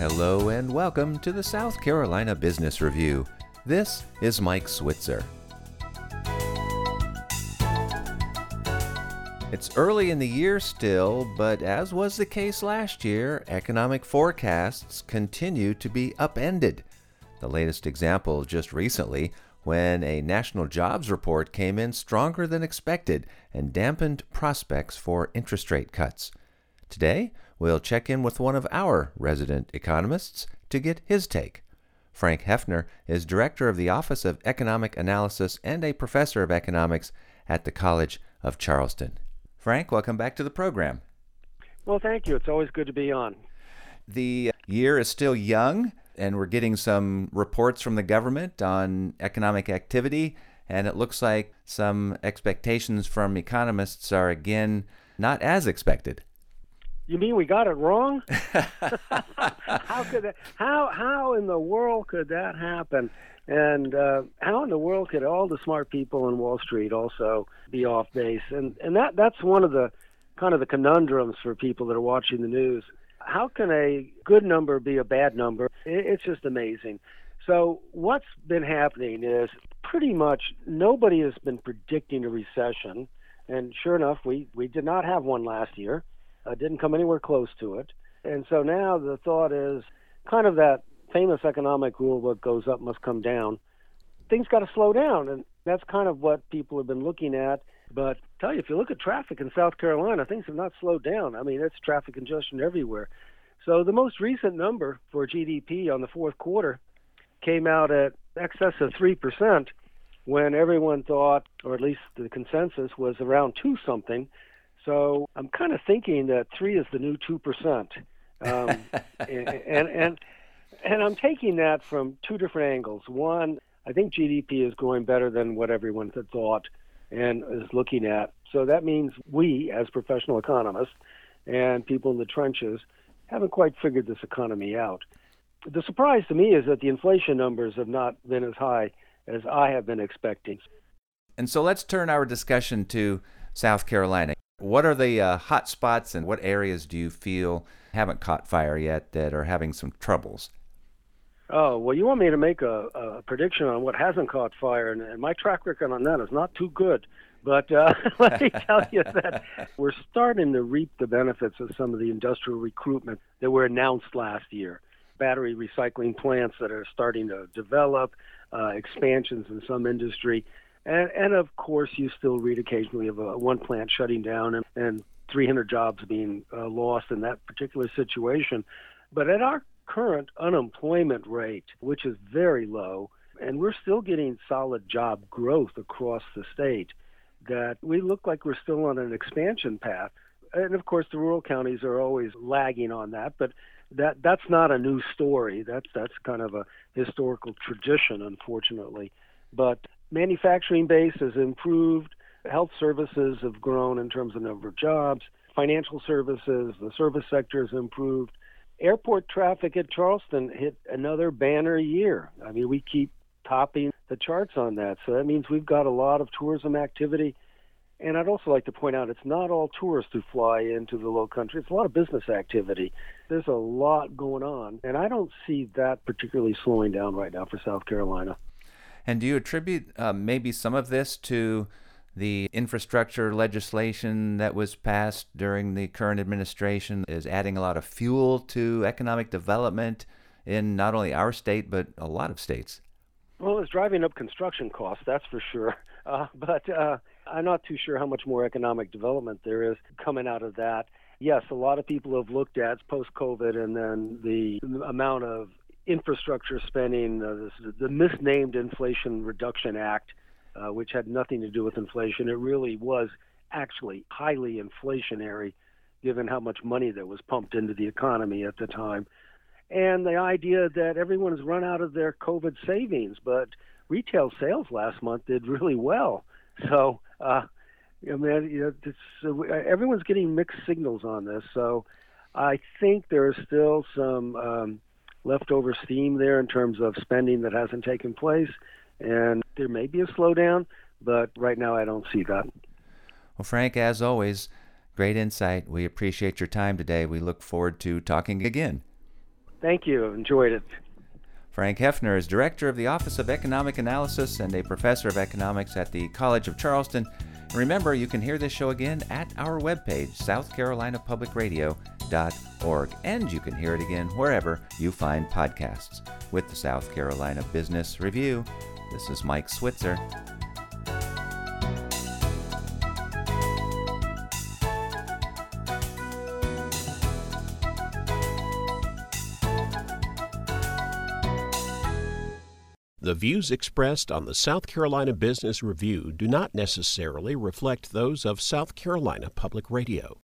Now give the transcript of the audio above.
Hello and welcome to the South Carolina Business Review. This is Mike Switzer. It's early in the year still, but as was the case last year, economic forecasts continue to be upended. The latest example just recently when a national jobs report came in stronger than expected and dampened prospects for interest rate cuts. Today, we'll check in with one of our resident economists to get his take. Frank Hefner is director of the Office of Economic Analysis and a professor of economics at the College of Charleston. Frank, welcome back to the program. Well, thank you. It's always good to be on. The year is still young, and we're getting some reports from the government on economic activity, and it looks like some expectations from economists are again not as expected. You mean we got it wrong? how could that, how how in the world could that happen? And uh, how in the world could all the smart people in Wall Street also be off base? And and that that's one of the kind of the conundrums for people that are watching the news. How can a good number be a bad number? It, it's just amazing. So what's been happening is pretty much nobody has been predicting a recession, and sure enough, we we did not have one last year didn't come anywhere close to it. And so now the thought is kind of that famous economic rule what goes up must come down. Things got to slow down. And that's kind of what people have been looking at. But I tell you, if you look at traffic in South Carolina, things have not slowed down. I mean, it's traffic congestion everywhere. So the most recent number for GDP on the fourth quarter came out at excess of 3% when everyone thought, or at least the consensus was around 2 something. So I'm kind of thinking that three is the new two percent, um, and, and and and I'm taking that from two different angles. One, I think GDP is growing better than what everyone had thought and is looking at. So that means we, as professional economists and people in the trenches, haven't quite figured this economy out. The surprise to me is that the inflation numbers have not been as high as I have been expecting. And so let's turn our discussion to South Carolina. What are the uh, hot spots and what areas do you feel haven't caught fire yet that are having some troubles? Oh, well, you want me to make a, a prediction on what hasn't caught fire, and, and, my track record on that is not too good. But uh, let me tell you that we're starting to reap the benefits of some of the industrial recruitment that were announced last year. Battery recycling plants that are starting to develop, uh, expansions in some industry. And, and of course, you still read occasionally of a, one plant shutting down and, and 300 jobs being uh, lost in that particular situation. But at our current unemployment rate, which is very low, and we're still getting solid job growth across the state, that we look like we're still on an expansion path. And of course, the rural counties are always lagging on that, but that that's not a new story. That's that's kind of a historical tradition, unfortunately. But manufacturing base has improved. Health services have grown in terms of number of jobs. Financial services, the service sector has improved. Airport traffic at Charleston hit another banner year. I mean, we keep topping the charts on that. So that means we've got a lot of tourism activity. And I'd also like to point out it's not all tourists who fly into the low country. It's a lot of business activity. There's a lot going on. And I don't see that particularly slowing down right now for South Carolina. And do you attribute uh, maybe some of this to the infrastructure legislation that was passed during the current administration is adding a lot of fuel to economic development in not only our state but a lot of states? Well, it's driving up construction costs, that's for sure. Uh, but uh, I'm not too sure how much more economic development there is coming out of that. Yes, a lot of people have looked at post COVID and then the amount of infrastructure spending, uh, this, the misnamed Inflation Reduction Act, uh, which had nothing to do with inflation. It really was actually highly inflationary, given how much money that was pumped into the economy at the time. And the idea that everyone has run out of their COVID savings, but retail sales last month did really well. So, uh, I mean, you know, uh, everyone's getting mixed signals on this. So, I think there is still some um, leftover steam there in terms of spending that hasn't taken place. And there may be a slowdown, but right now I don't see that. Well, Frank, as always, great insight. We appreciate your time today. We look forward to talking again. Thank you. Enjoyed it. Frank Hefner is director of the Office of Economic Analysis and a professor of economics at the College of Charleston. Remember, you can hear this show again at our webpage, southcarolinapublicradio.org, and you can hear it again wherever you find podcasts. With the South Carolina Business Review, this is Mike Switzer. The views expressed on the South Carolina Business Review do not necessarily reflect those of South Carolina Public Radio.